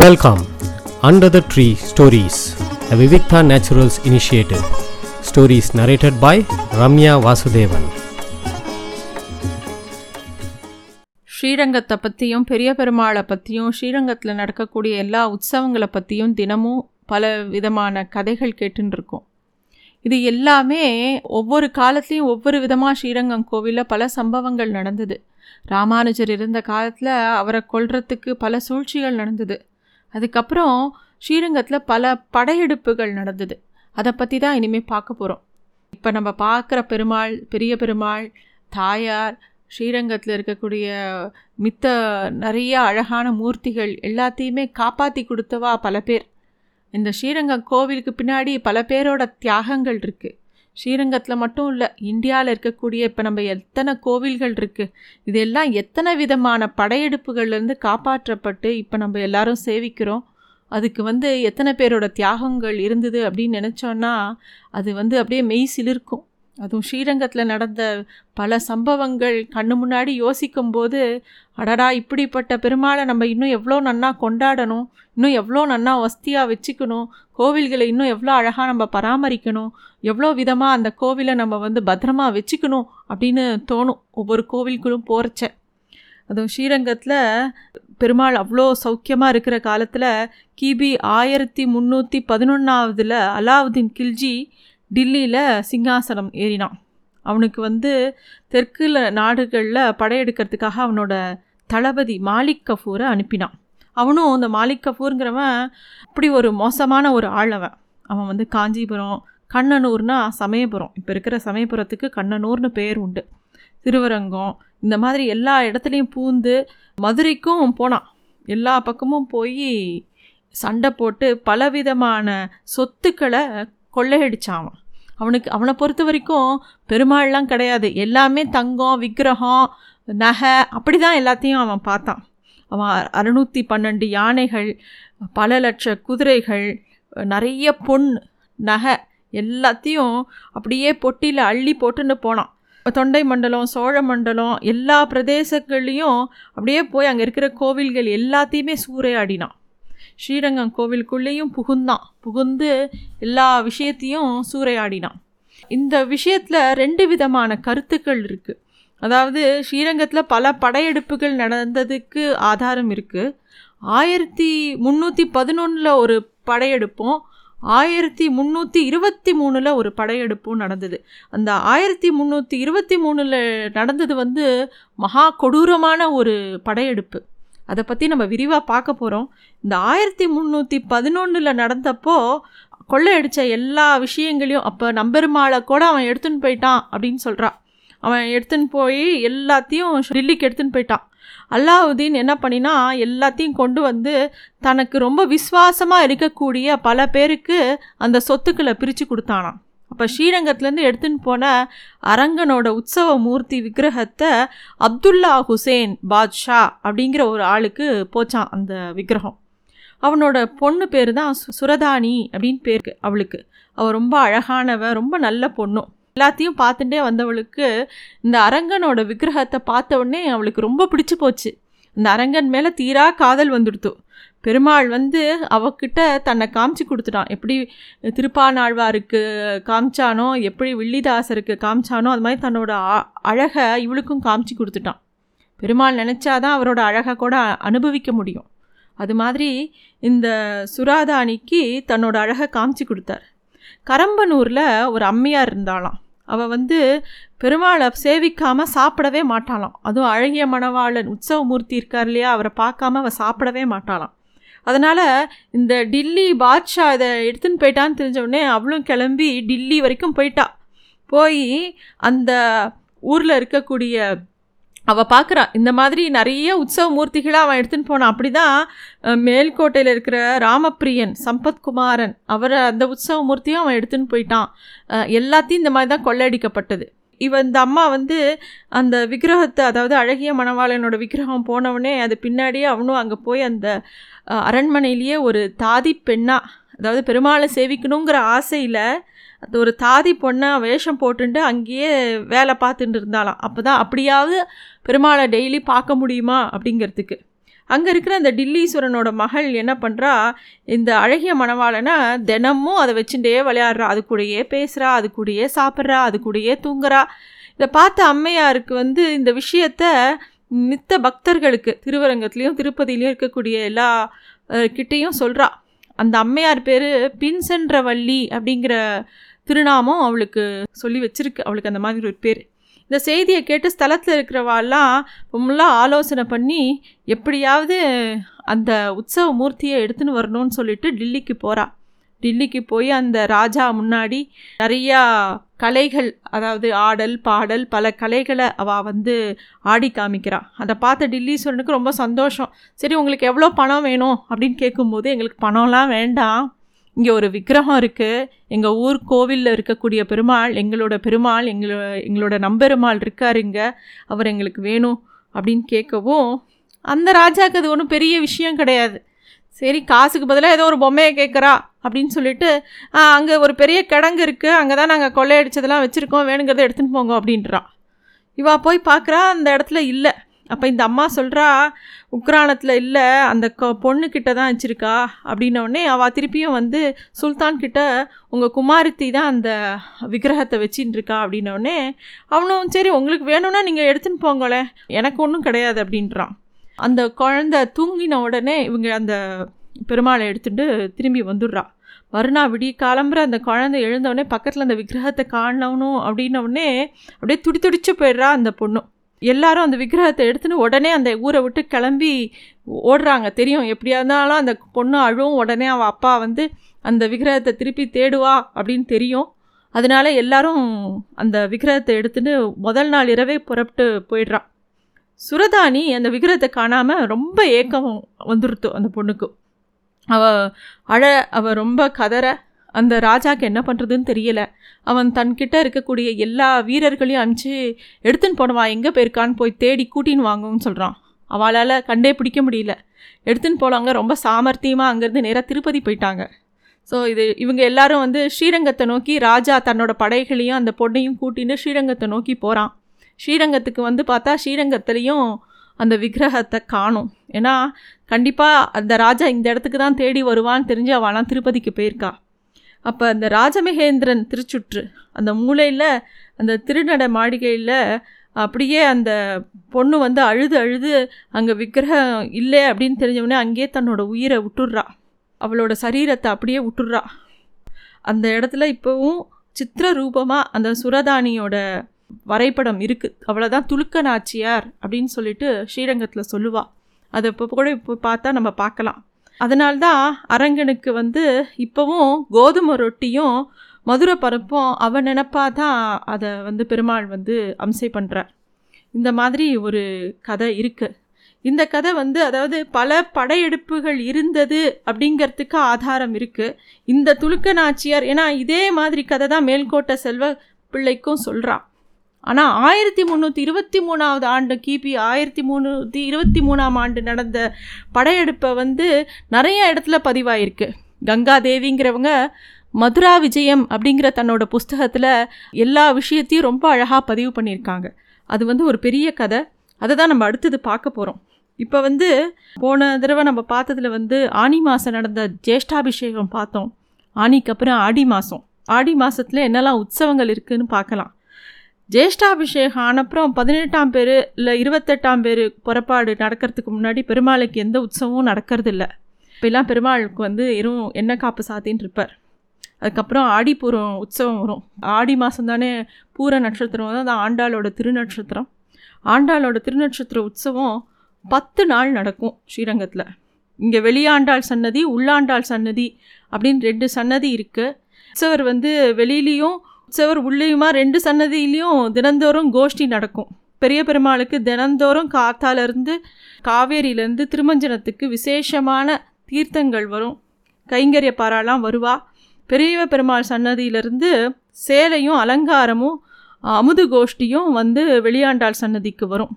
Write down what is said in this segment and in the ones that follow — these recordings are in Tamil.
Welcome under the tree stories the Vivikta Naturals initiative stories narrated by Ramya Vasudevan ஸ்ரீரங்கத்தை பற்றியும் பெரிய பெருமாளை பற்றியும் ஸ்ரீரங்கத்தில் நடக்கக்கூடிய எல்லா உற்சவங்களை பற்றியும் தினமும் பல விதமான கதைகள் கேட்டுருக்கோம் இது எல்லாமே ஒவ்வொரு காலத்துலேயும் ஒவ்வொரு விதமாக ஸ்ரீரங்கம் கோவிலில் பல சம்பவங்கள் நடந்தது. ராமானுஜர் இருந்த காலத்தில் அவரை கொல்றதுக்கு பல சூழ்ச்சிகள் நடந்தது. அதுக்கப்புறம் ஸ்ரீரங்கத்தில் பல படையெடுப்புகள் நடந்தது. அதை பற்றி தான் இனிமேல் பார்க்க போகிறோம் இப்போ நம்ம பார்க்குற பெருமாள் பெரிய பெருமாள் தாயார் ஸ்ரீரங்கத்தில் இருக்கக்கூடிய மித்த நிறைய அழகான மூர்த்திகள் எல்லாத்தையுமே காப்பாற்றி கொடுத்தவா பல பேர். இந்த ஸ்ரீரங்கம் கோவிலுக்கு பின்னாடி பல பேரோட தியாகங்கள் இருக்குது ஸ்ரீரங்கத்தில் மட்டும் இல்லை இந்தியாவில் இருக்கக்கூடிய இப்போ நம்ம எத்தனை கோவில்கள் இருக்குது இதெல்லாம் எத்தனை விதமான படையெடுப்புகள்லேருந்து காப்பாற்றப்பட்டு இப்போ நம்ம எல்லாரும் சேவிக்கிறோம். அதுக்கு வந்து எத்தனை பேரோட தியாகங்கள் இருந்தது அப்படின்னு நினச்சோன்னா அது வந்து அப்படியே மெய் சிலிர்க்கும். அதுவும் ஸ்ரீரங்கத்தில் நடந்த பல சம்பவங்கள் கண்ணு முன்னாடி யோசிக்கும்போது அடடா இப்படிப்பட்ட பெருமாளை நம்ம இன்னும் எவ்வளோ நன்னா கொண்டாடணும் இன்னும் எவ்வளோ நன்னா வஸ்தியாக வச்சுக்கணும் கோவில்களை இன்னும் எவ்வளோ அழகாக நம்ம பராமரிக்கணும் எவ்வளோ விதமாக அந்த கோவிலை நம்ம வந்து பத்திரமா வச்சுக்கணும் அப்படின்னு தோணும் ஒவ்வொரு கோவிலுக்குள்ளும் போகிறச்ச அதுவும் ஸ்ரீரங்கத்தில் பெருமாள் அவ்வளோ சௌக்கியமாக இருக்கிற காலத்தில் கிபி ஆயிரத்தி முந்நூற்றி பதினொன்றாவதில் அலாவுதீன் கில்ஜி டில்லியில் சிங்காசனம் ஏறினான். அவனுக்கு வந்து தெற்குல நாடுகளில் படையெடுக்கிறதுக்காக அவனோட தளபதி மாலிக் கஃபூரை அனுப்பினான். அவனும் அந்த மாலிக் கஃபூருங்கிறவன் அப்படி ஒரு மோசமான ஒரு ஆள் அவன். அவன் வந்து காஞ்சிபுரம் கண்ணனூர்னா சமயபுரம். இப்போ இருக்கிற சமயபுரத்துக்கு கண்ணனூர்னு பேர் உண்டு. திருவரங்கம் இந்த மாதிரி எல்லா இடத்துலையும் பூந்து மதுரைக்கும் போனான். எல்லா பக்கமும் போய் சண்டை போட்டு பலவிதமான சொத்துக்களை கொள்ளையடிச்சான் அவன் அவனுக்கு அவனை பொறுத்த வரைக்கும் பெருமாள்லாம் கிடையாது. எல்லாமே தங்கம் விக்கிரகம் நகை அப்படி தான் எல்லாத்தையும் அவன் பார்த்தான். அவன் அறுநூற்றி பன்னெண்டு யானைகள் பல லட்ச குதிரைகள் நிறைய பொன் நகை எல்லாத்தையும் அப்படியே பொட்டியில் அள்ளி போட்டுன்னு போனான். தொண்டை மண்டலம் சோழ மண்டலம் எல்லா பிரதேசங்கள்லேயும் அப்படியே போய் அங்கே இருக்கிற கோவில்கள் எல்லாத்தையுமே சூறையாடினான். ஸ்ரீரங்கம் கோவிலுக்குள்ளேயும் புகுந்தான். புகுந்து எல்லா விஷயத்தையும் சூறையாடினான். இந்த விஷயத்தில் ரெண்டு விதமான கருத்துக்கள் இருக்குது அதாவது ஸ்ரீரங்கத்தில் பல படையெடுப்புகள் நடந்ததுக்கு ஆதாரம் இருக்குது ஆயிரத்தி முந்நூற்றி பதினொன்றில் ஒரு படையெடுப்பும் ஆயிரத்தி முந்நூற்றி இருபத்தி மூணில் ஒரு படையெடுப்பும் நடந்தது. அந்த ஆயிரத்தி முந்நூற்றி இருபத்தி மூணில் நடந்தது வந்து மகா கொடூரமான ஒரு படையெடுப்பு. அதை பற்றி நம்ம விரிவாக பார்க்க போகிறோம் இந்த ஆயிரத்தி முந்நூற்றி பதினொன்றில் நடந்தப்போ கொள்ளையடித்த எல்லா விஷயங்களையும் அப்போ நம்பெருமாளை கூட அவன் எடுத்துன்னு போயிட்டான் அப்படின்னு சொல்கிறான் அவன் எடுத்துன்னு போய் எல்லாத்தையும் டெல்லிக்கு எடுத்துன்னு போயிட்டான். அல்லாவுதீன் என்ன பண்ணினா எல்லாத்தையும் கொண்டு வந்து தனக்கு ரொம்ப விசுவாசமாக இருக்கக்கூடிய பல பேருக்கு அந்த சொத்துக்களை பிரித்து கொடுத்தானான் அப்போ ஸ்ரீரங்கத்துலேருந்து எடுத்துன்னு போன அரங்கனோட உற்சவ மூர்த்தி விக்கிரகத்தை அப்துல்லா ஹுசேன் பாத்ஷா அப்படிங்கிற ஒரு ஆளுக்கு போச்சான் அந்த விக்கிரகம். அவனோட பொண்ணு பேர் தான் சுரதானி அப்படின்னு பேருக்கு அவளுக்கு. அவள் ரொம்ப அழகானவ ரொம்ப நல்ல பொண்ணும் எல்லாத்தையும் பார்த்துட்டே வந்தவளுக்கு இந்த அரங்கனோட விக்கிரகத்தை பார்த்த உடனே அவளுக்கு ரொம்ப பிடிச்சி போச்சு. இந்த அரங்கன் மேலே தீரா காதல் வந்துடுத்து. பெருமாள் வந்து அவகிட்ட தன்னை காமிச்சு கொடுத்துட்டான். எப்படி திருப்பானாழ்வாருக்கு காமிச்சானோ எப்படி வில்லிதாசருக்கு காமிச்சானோ அது மாதிரி தன்னோட அழகை இவளுக்கும் காமிச்சு கொடுத்துட்டான். பெருமாள் நினச்சாதான் அவரோட அழகை கூட அனுபவிக்க முடியும். அது மாதிரி இந்த சுராதானிக்கு தன்னோட அழகை காமிச்சு கொடுத்தார். கரம்பனூரில் ஒரு அம்மையார் இருந்தாலாம் அவள் வந்து பெருமாளை சேவிக்காமல் சாப்பிடவே மாட்டாளாம். அதுவும் அழகிய மணவாளன் உற்சவமூர்த்தி இருக்கார் இல்லையா அவரை பார்க்காம அவள் சாப்பிடவே மாட்டாளாம். அதனால் இந்த டில்லி பாட்ஷா இதை எடுத்துன்னு போயிட்டான்னு தெரிஞ்சவுடனே அவளும் கிளம்பி டில்லி வரைக்கும் போயிட்டா. போய் அந்த ஊரில் இருக்கக்கூடிய அவள் பார்க்குறா இந்த மாதிரி நிறைய உற்சவ மூர்த்திகளாக அவன் எடுத்துன்னு போனான் அப்படி தான் மேல்கோட்டையில் இருக்கிற ராமப்பிரியன் சம்பத்குமாரன் அவரை அந்த உற்சவ மூர்த்தியும் அவன் எடுத்துன்னு போயிட்டான். எல்லாத்தையும் இந்த மாதிரி தான் கொள்ளையடிக்கப்பட்டது. இவன் இந்த அம்மா வந்து அந்த விக்கிரகத்தை அதாவது அழகிய மணவாளனோட விக்கிரகம் போனவனே அது பின்னாடியே அவனும் அங்கே போய் அந்த அரண்மனையிலேயே ஒரு தாதி பெண்ணாக அதாவது பெருமாளை சேவிக்கணுங்கிற ஆசையில் அது ஒரு தாதி பொண்ணை வேஷம் போட்டுட்டு அங்கேயே வேலை பார்த்துட்டு இருந்தாலாம் அப்போ தான் அப்படியாவது பெருமாளை டெய்லி பார்க்க முடியுமா அப்படிங்கிறதுக்கு. அங்கே இருக்கிற அந்த டில்லீஸ்வரனோட மகள் என்ன பண்ணுறா இந்த அழகிய மணவாளனை தினமும் அதை வச்சுட்டே விளையாடுறா. அது கூடயே பேசுகிறா அது கூடயே சாப்பிட்றா அது கூடயே தூங்குறா. இதை பார்த்த அம்மையாருக்கு வந்து இந்த விஷயத்த மித்த பக்தர்களுக்கு திருவரங்கத்துலேயும் திருப்பதியிலையும் இருக்கக்கூடிய எல்லா கிட்டேயும் சொல்கிறா அந்த அம்மையார் பேர் பின்சென்றவள்ளி அப்படிங்கிற திருநாமம் அவளுக்கு சொல்லி வச்சிருக்கு. அவளுக்கு அந்த மாதிரி ஒரு பேர். இந்த செய்தியை கேட்டு ஸ்தலத்தில் இருக்கிறவாள்லாம் ரொம்பலாம் ஆலோசனை பண்ணி எப்படியாவது அந்த உற்சவ மூர்த்தியை எடுத்துன்னு வரணும்னு சொல்லிட்டு டில்லிக்கு போகிறா டில்லிக்கு போய் அந்த ராஜா முன்னாடி நிறையா கலைகள் அதாவது ஆடல் பாடல் பல கலைகளை அவள் வந்து ஆடி காமிக்கிறாள் அதை பார்த்த டில்லீஸ்வரனுக்கு ரொம்ப சந்தோஷம். சரி உங்களுக்கு எவ்வளோ பணம் வேணும் அப்படின்னு கேட்கும்போது எங்களுக்கு பணம்லாம் வேண்டாம். இங்கே ஒரு விக்கிரகம் இருக்குது எங்கள் ஊர் கோவிலில் இருக்கக்கூடிய பெருமாள் எங்களோட பெருமாள் எங்களோட எங்களோட நம்பெருமாள் இருக்கார் இங்கே. அவர் எங்களுக்கு வேணும் அப்படின்னு கேட்கவும் அந்த ராஜாவுக்கு அது ஒன்றும் பெரிய விஷயம் கிடையாது. சரி காசுக்கு பதிலாக ஏதோ ஒரு பொம்மையை கேட்குறா அப்படின்னு சொல்லிட்டு அங்கே ஒரு பெரிய கிடங்கு இருக்குது அங்கே தான் நாங்கள் கொள்ளையடிச்சதெல்லாம் வச்சுருக்கோம் வேணுங்கிறத எடுத்துகிட்டு போங்க அப்படின்றான் இவா போய் பார்க்குறா அந்த இடத்துல இல்லை. அப்போ இந்த அம்மா சொல்கிறா உக்ரானத்தில் இல்லை அந்த கொ பொண்ணுக்கிட்ட தான் வச்சுருக்கா அப்படின்னோடனே அவள் திருப்பியும் வந்து சுல்தான்கிட்ட உங்கள் குமாரத்தி தான் அந்த விக்கிரகத்தை வச்சின்னு இருக்கா அப்படின்னோடனே அவனும் சரி உங்களுக்கு வேணும்னா நீங்கள் எடுத்துன்னு போங்களேன் எனக்கு ஒன்றும் கிடையாது அப்படின்றான். அந்த குழந்த தூங்கின உடனே இவங்க அந்த பெருமாளை எடுத்துகிட்டு திரும்பி வந்துடுறா. மறுநாள் விடிய காலம்புற அந்த குழந்தை எழுந்தவுடனே பக்கத்தில் அந்த விக்கிரகத்தை காணணும் அப்படின்னவுடனே அப்படியே துடி துடிச்சு போயிடுறா அந்த பொண்ணும் எல்லாரும் அந்த விக்கிரகத்தை எடுத்துன்னு உடனே அந்த ஊரை விட்டு கிளம்பி ஓடுறாங்க. தெரியும் எப்படியா இருந்தாலும் அந்த பொண்ணு அழுவும். உடனே அவள் அப்பா வந்து அந்த விக்கிரகத்தை திருப்பி தேடுவா அப்படின்னு தெரியும். அதனால எல்லாரும் அந்த விக்கிரகத்தை எடுத்துன்னு முதல் நாள் இரவே புறப்பட்டு போயிடுறான் சுரதானி அந்த விக்கிரத்தை காணாமல் ரொம்ப ஏக்கம் வந்துருத்து அந்த பொண்ணுக்கு. அவ அழ அவ ரொம்ப கதற அந்த ராஜாக்கு என்ன பண்ணுறதுன்னு தெரியல. அவன் தன்கிட்ட இருக்கக்கூடிய எல்லா வீரர்களையும் அனுப்பிச்சு எடுத்துன்னு போனவா எங்கே போயிருக்கான்னு போய் தேடி கூட்டின்னு வாங்கன்னு சொல்கிறான் அவளால் கண்டே பிடிக்க முடியல. எடுத்துன்னு போனவங்க ரொம்ப சாமர்த்தியமாக அங்கேருந்து நேராக திருப்பதி போயிட்டாங்க. ஸோ இது இவங்க எல்லாரும் வந்து ஸ்ரீரங்கத்தை நோக்கி ராஜா தன்னோட படைகளையும் அந்த பொண்ணையும் கூட்டின்னு ஸ்ரீரங்கத்தை நோக்கி போகிறான் ஸ்ரீரங்கத்துக்கு வந்து பார்த்தா ஸ்ரீரங்கத்துலேயும் அந்த விக்கிரகத்தை காணும். ஏன்னா கண்டிப்பாக அந்த ராஜா இந்த இடத்துக்கு தான் தேடி வருவான்னு தெரிஞ்சு அவளாம் திருப்பதிக்கு போயிருக்கா. அப்போ அந்த ராஜமகேந்திரன் திருச்சுற்று அந்த மூலையில் அந்த திருநட மாளிகையில் அப்படியே அந்த பொண்ணு வந்து அழுது அழுது அங்கே விக்கிரகம் இல்லை அப்படின்னு தெரிஞ்சவொடனே அங்கேயே தன்னோட உயிரை விட்டுடுறா. அவளோட சரீரத்தை அப்படியே விட்டுடுறா. அந்த இடத்துல இப்போவும் சித்திர ரூபமாக அந்த சுரதானியோட வரைபடம் இருக்குது அவ்வளோதான் துலுக்க நாச்சியார் அப்படின்னு சொல்லிட்டு ஸ்ரீரங்கத்தில் சொல்லுவாள் அதை இப்போ கூட இப்போ பார்த்தா நம்ம பார்க்கலாம். அதனால்தான் அரங்கனுக்கு வந்து இப்போவும் கோதுமை ரொட்டியும் மதுரை பருப்பும் அவன் நினப்பா தான் அதை வந்து பெருமாள் வந்து அம்சை பண்ணுறார் இந்த மாதிரி ஒரு கதை இருக்குது இந்த கதை வந்து அதாவது பல படையெடுப்புகள் இருந்தது அப்படிங்கிறதுக்கு ஆதாரம் இருக்குது இந்த துலுக்க நாச்சியார் ஏன்னா இதே மாதிரி கதை தான் மேல்கோட்டை செல்வ பிள்ளைக்கும் சொல்கிறான் ஆனால் ஆயிரத்தி முந்நூற்றி இருபத்தி மூணாவது ஆண்டு கிபி ஆயிரத்தி முந்நூற்றி இருபத்தி மூணாம் ஆண்டு நடந்த படையெடுப்பை வந்து நிறைய இடத்துல பதிவாயிருக்கு. கங்கா தேவிங்கிறவங்க மதுரா விஜயம் அப்படிங்கிற தன்னோட புஸ்தகத்தில் எல்லா விஷயத்தையும் ரொம்ப அழகாக பதிவு பண்ணியிருக்காங்க. அது வந்து ஒரு பெரிய கதை. அதை தான் நம்ம அடுத்தது பார்க்க போகிறோம் இப்போ வந்து போன தடவை நம்ம பார்த்ததில் வந்து ஆனி மாதம் நடந்த ஜேஷ்டாபிஷேகம் பார்த்தோம். ஆனிக்கு அப்புறம் ஆடி மாதம் ஆடி மாதத்தில் என்னெல்லாம் உற்சவங்கள் இருக்குதுன்னு பார்க்கலாம். ஜேஷ்டாபிஷேகம் ஆனப்புறம் பதினெட்டாம் பேர் இல்லை இருபத்தெட்டாம் பேர் புறப்பாடு நடக்கிறதுக்கு முன்னாடி பெருமாளுக்கு எந்த உற்சவமும் நடக்கிறதில்ல. இப்போலாம் பெருமாளுக்கு வந்து எறும் எண்ணெய் காப்பு சாத்தின்னு இருப்பார். அதுக்கப்புறம் ஆடிப்பூரம் உற்சவம் வரும். ஆடி மாதம் தானே பூர நட்சத்திரம் வந்து அது ஆண்டாளோட திருநட்சத்திரம். ஆண்டாளோட திருநட்சத்திர உற்சவம் பத்து நாள் நடக்கும் ஸ்ரீரங்கத்தில். இங்கே வெளியாண்டாள் சன்னதி உள்ளாண்டாள் சன்னதி அப்படின்னு ரெண்டு சன்னதி இருக்குது உற்சவர் வந்து வெளியிலையும் உற்சவர் உள்ளேயுமா? ரெண்டு சன்னதியிலையும் தினந்தோறும் கோஷ்டி நடக்கும். பெரிய பெருமாளுக்கு தினந்தோறும் காத்தாலேருந்து காவேரியிலேருந்து திருமஞ்சனத்துக்கு விசேஷமான தீர்த்தங்கள் வரும். கைங்கரிய பாறாலாம் வருவா. பெரிய பெருமாள் சன்னதியிலேருந்து சேலையும் அலங்காரமும் அமுது கோஷ்டியும் வந்து வெளியாண்டாள் சன்னதிக்கு வரும்.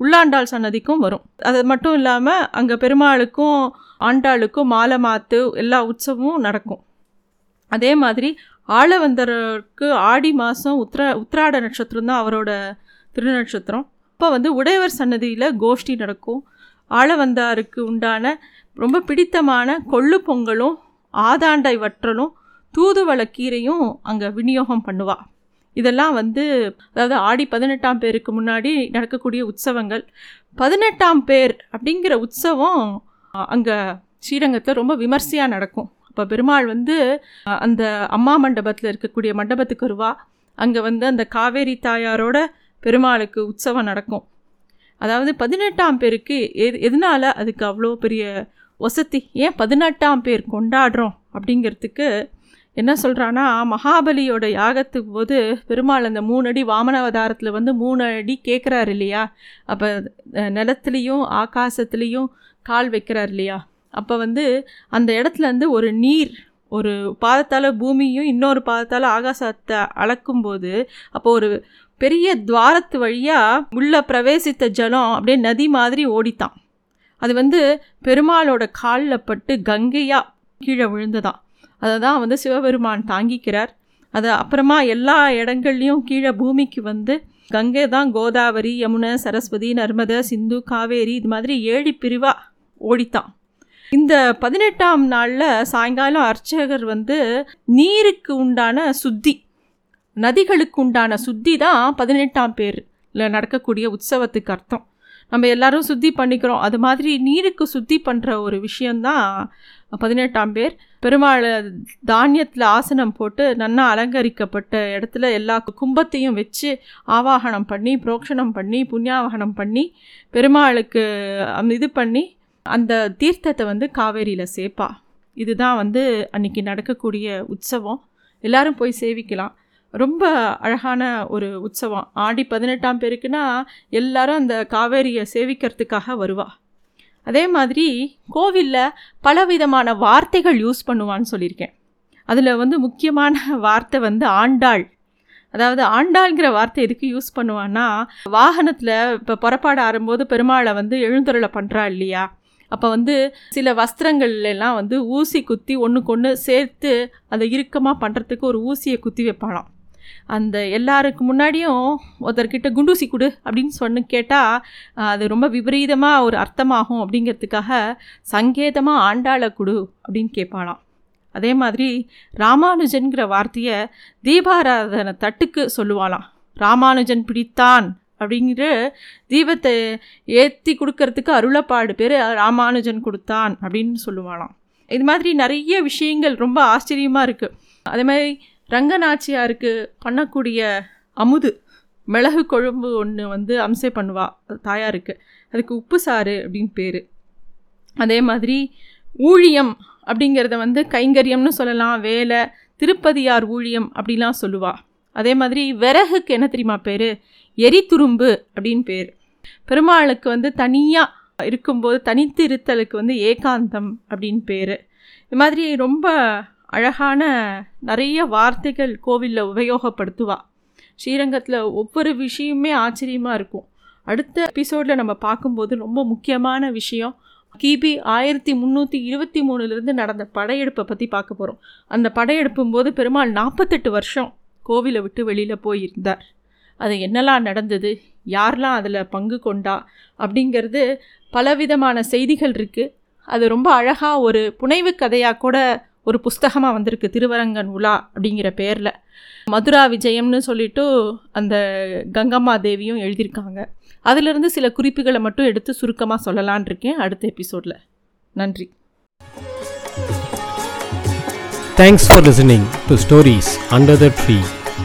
உள்ளாண்டாள் சன்னதிக்கும் வரும். அது மட்டும் இல்லாமல் அங்கே பெருமாளுக்கும் ஆண்டாளுக்கும் மாலை மாத்து எல்லா உற்சவமும் நடக்கும். அதே மாதிரி ஆளவந்தருக்கு ஆடி மாதம் உத்ரா உத்ராட நட்சத்திரம் தான் அவரோட திருநட்சத்திரம். அப்போ வந்து உடையவர் சன்னதியில் கோஷ்டி நடக்கும். ஆளவந்தாருக்கு உண்டான ரொம்ப பிடித்தமான கொள்ளு பொங்கலும் ஆதாண்டை வற்றலும் தூதுவளை கீரையும் அங்கே விநியோகம் பண்ணுவாள் இதெல்லாம் வந்து அதாவது ஆடி பதினெட்டாம் பேருக்கு முன்னாடி நடக்கக்கூடிய உற்சவங்கள். பதினெட்டாம் பேர் அப்படிங்கிற உற்சவம் அங்கே ஸ்ரீரங்கத்தில் ரொம்ப விமர்சையாக நடக்கும். அப்போ பெருமாள் வந்து அந்த அம்மா மண்டபத்தில் இருக்கக்கூடிய மண்டபத்துக்கு வருவா. அங்கே வந்து அந்த காவேரி தாயாரோட பெருமாளுக்கு உற்சவம் நடக்கும். அதாவது பதினெட்டாம் பேருக்கு எது எதனால அதுக்கு அவ்வளோ பெரிய வசதி? ஏன் பதினெட்டாம் பேர் கொண்டாடுறோம் அப்படிங்கிறதுக்கு என்ன சொல்கிறான்னா மகாபலியோட யாகத்துக்கு போது பெருமாள் அந்த மூணு அடி வாமன அவதாரத்தில் வந்து மூணு அடி கேட்குறாரு இல்லையா? அப்போ நிலத்துலேயும் ஆகாசத்துலேயும் கால் வைக்கிறார் இல்லையா? அப்போ வந்து அந்த இடத்துலேருந்து ஒரு நீர் ஒரு பாதத்தால் பூமியும் இன்னொரு பாதத்தால் ஆகாசத்தை அளக்கும்போது அப்போ ஒரு பெரிய துவாரத்து வழியாக உள்ளே பிரவேசித்த ஜலம் அப்படியே நதி மாதிரி ஓடித்தான். அது வந்து பெருமாளோட காலில் பட்டு கங்கையாக கீழே விழுந்ததாம். அதை தான் வந்து சிவபெருமான் தாங்கிக்கிறார். அது அப்புறமா எல்லா இடங்கள்லையும் கீழே பூமிக்கு வந்து கங்கை தான் கோதாவரி யமுனை சரஸ்வதி நர்மதை சிந்து காவேரி இது மாதிரி ஏழு பிரிவாக ஓடித்தான். இந்த பதினெட்டாம் நாளில் சாயங்காலம் அர்ச்சகர் வந்து நீருக்கு உண்டான சுத்தி நதிகளுக்கு உண்டான சுத்தி தான் பதினெட்டாம் பேரில் நடக்கக்கூடிய உற்சவத்துக்கு அர்த்தம். நம்ம எல்லாரும் சுத்தி பண்ணிக்கிறோம். அது மாதிரி நீருக்கு சுத்தி பண்ணுற ஒரு விஷயந்தான் பதினெட்டாம் பேர். பெருமாள் தானியத்தில் ஆசனம் போட்டு நன்னா அலங்கரிக்கப்பட்ட இடத்துல எல்லா கும்பத்தையும் வச்சு ஆவாகனம் பண்ணி புரோக்ஷணம் பண்ணி புண்ணியாவாகனம் பண்ணி பெருமாளுக்கு இது பண்ணி அந்த தீர்த்தத்தை வந்து காவேரியில் சேர்ப்பா. இதுதான் வந்து அன்னைக்கு நடக்கக்கூடிய உற்சவம். எல்லாரும் போய் சேவிக்கலாம். ரொம்ப அழகான ஒரு உற்சவம். ஆடி பதினெட்டாம் பேருக்குன்னா எல்லாரும் அந்த காவேரியை சேவிக்கிறதுக்காக வருவா. அதே மாதிரி கோவிலில் பலவிதமான வார்த்தைகள் யூஸ் பண்ணுவான்னு சொல்லியிருக்கேன். அதில் வந்து முக்கியமான வார்த்தை வந்து ஆண்டாள். அதாவது ஆண்டாள்ங்கிற வார்த்தை எதுக்கு யூஸ் பண்ணுவான்னா வாகனத்தில் இப்போ புறப்பாட ஆறும்போது பெருமாளை வந்து எழுந்துருளை பண்ணுறா இல்லையா? அப்போ வந்து சில வஸ்திரங்கள் எல்லாம் வந்து ஊசி குத்தி ஒன்றுக்கு ஒன்று சேர்த்து அதை இறுக்கமாக பண்ணுறதுக்கு ஒரு ஊசியை குத்தி வைப்பாளாம். அந்த எல்லாருக்கு முன்னாடியும் ஒருத்தர்கிட்ட குண்டூசி கொடு அப்படின்னு சொன்னு கேட்டால் அது ரொம்ப விபரீதமாக ஒரு அர்த்தமாகும் அப்படிங்கிறதுக்காக சங்கேதமாக ஆண்டாளை கொடு அப்படின்னு கேட்பாளாம் அதே மாதிரி ராமானுஜன்கிற வார்த்தையை தீபாராதனை தட்டுக்கு சொல்லுவாளாம். ராமானுஜன் பிடித்தான் அப்படிங்கிற தீபத்தை ஏற்றி கொடுக்கறதுக்கு அருளப்பாடு பேர் ராமானுஜன் கொடுத்தான் அப்படின்னு சொல்லுவாளாம். இது மாதிரி நிறைய விஷயங்கள் ரொம்ப ஆச்சரியமாக இருக்குது அதே மாதிரி ரங்கநாச்சியாருக்கு பண்ணக்கூடிய அமுது மிளகு குழம்பு ஒன்று வந்து அம்சை பண்ணுவா தாயாருக்கு. அதுக்கு உப்பு சாறு அப்படின்னு பேர். அதே மாதிரி ஊழியம் அப்படிங்கிறத வந்து கைங்கரியம்னு சொல்லலாம் வேலை திருப்பதியார் ஊழியம் அப்படிலாம் சொல்லுவாள் அதே மாதிரி விறகுக்கு என்ன தெரியுமா பேர்? எரித்துரும்பு அப்படின்னு பேர். பெருமாளுக்கு வந்து தனியாக இருக்கும்போது தனித்து இருத்தலுக்கு வந்து ஏகாந்தம் அப்படின்னு பேர். இது மாதிரி ரொம்ப அழகான நிறைய வார்த்தைகள் கோவிலில் உபயோகப்படுத்துவா. ஸ்ரீரங்கத்தில் ஒவ்வொரு விஷயமே ஆச்சரியமாக இருக்கும். அடுத்த எபிசோடில் நம்ம பார்க்கும்போது ரொம்ப முக்கியமான விஷயம் கிபி ஆயிரத்தி முந்நூற்றி இருபத்தி மூணுலேருந்து நடந்த படையெடுப்பை பற்றி பார்க்க போகிறோம் அந்த படையெடுப்பும் போது பெருமாள் நாற்பத்தெட்டு வருஷம் கோவிலை விட்டு வெளியில் போயிருந்தார். அது என்னெல்லாம் நடந்தது யாரெலாம் அதில் பங்கு கொண்டா அப்படிங்கிறது பலவிதமான செய்திகள் இருக்குது அது ரொம்ப அழகாக ஒரு புனைவு கதையாக கூட ஒரு புஸ்தகமாக வந்திருக்கு திருவரங்கன் உலா அப்படிங்கிற பேரில். மதுரா விஜயம்னு சொல்லிட்டு அந்த கங்கம்மா தேவியும் எழுதியிருக்காங்க. அதிலிருந்து சில குறிப்புகளை மட்டும் எடுத்து சுருக்கமாக சொல்லலான் இருக்கேன் அடுத்த எபிசோடில். நன்றி. Thanks for listening to stories under the tree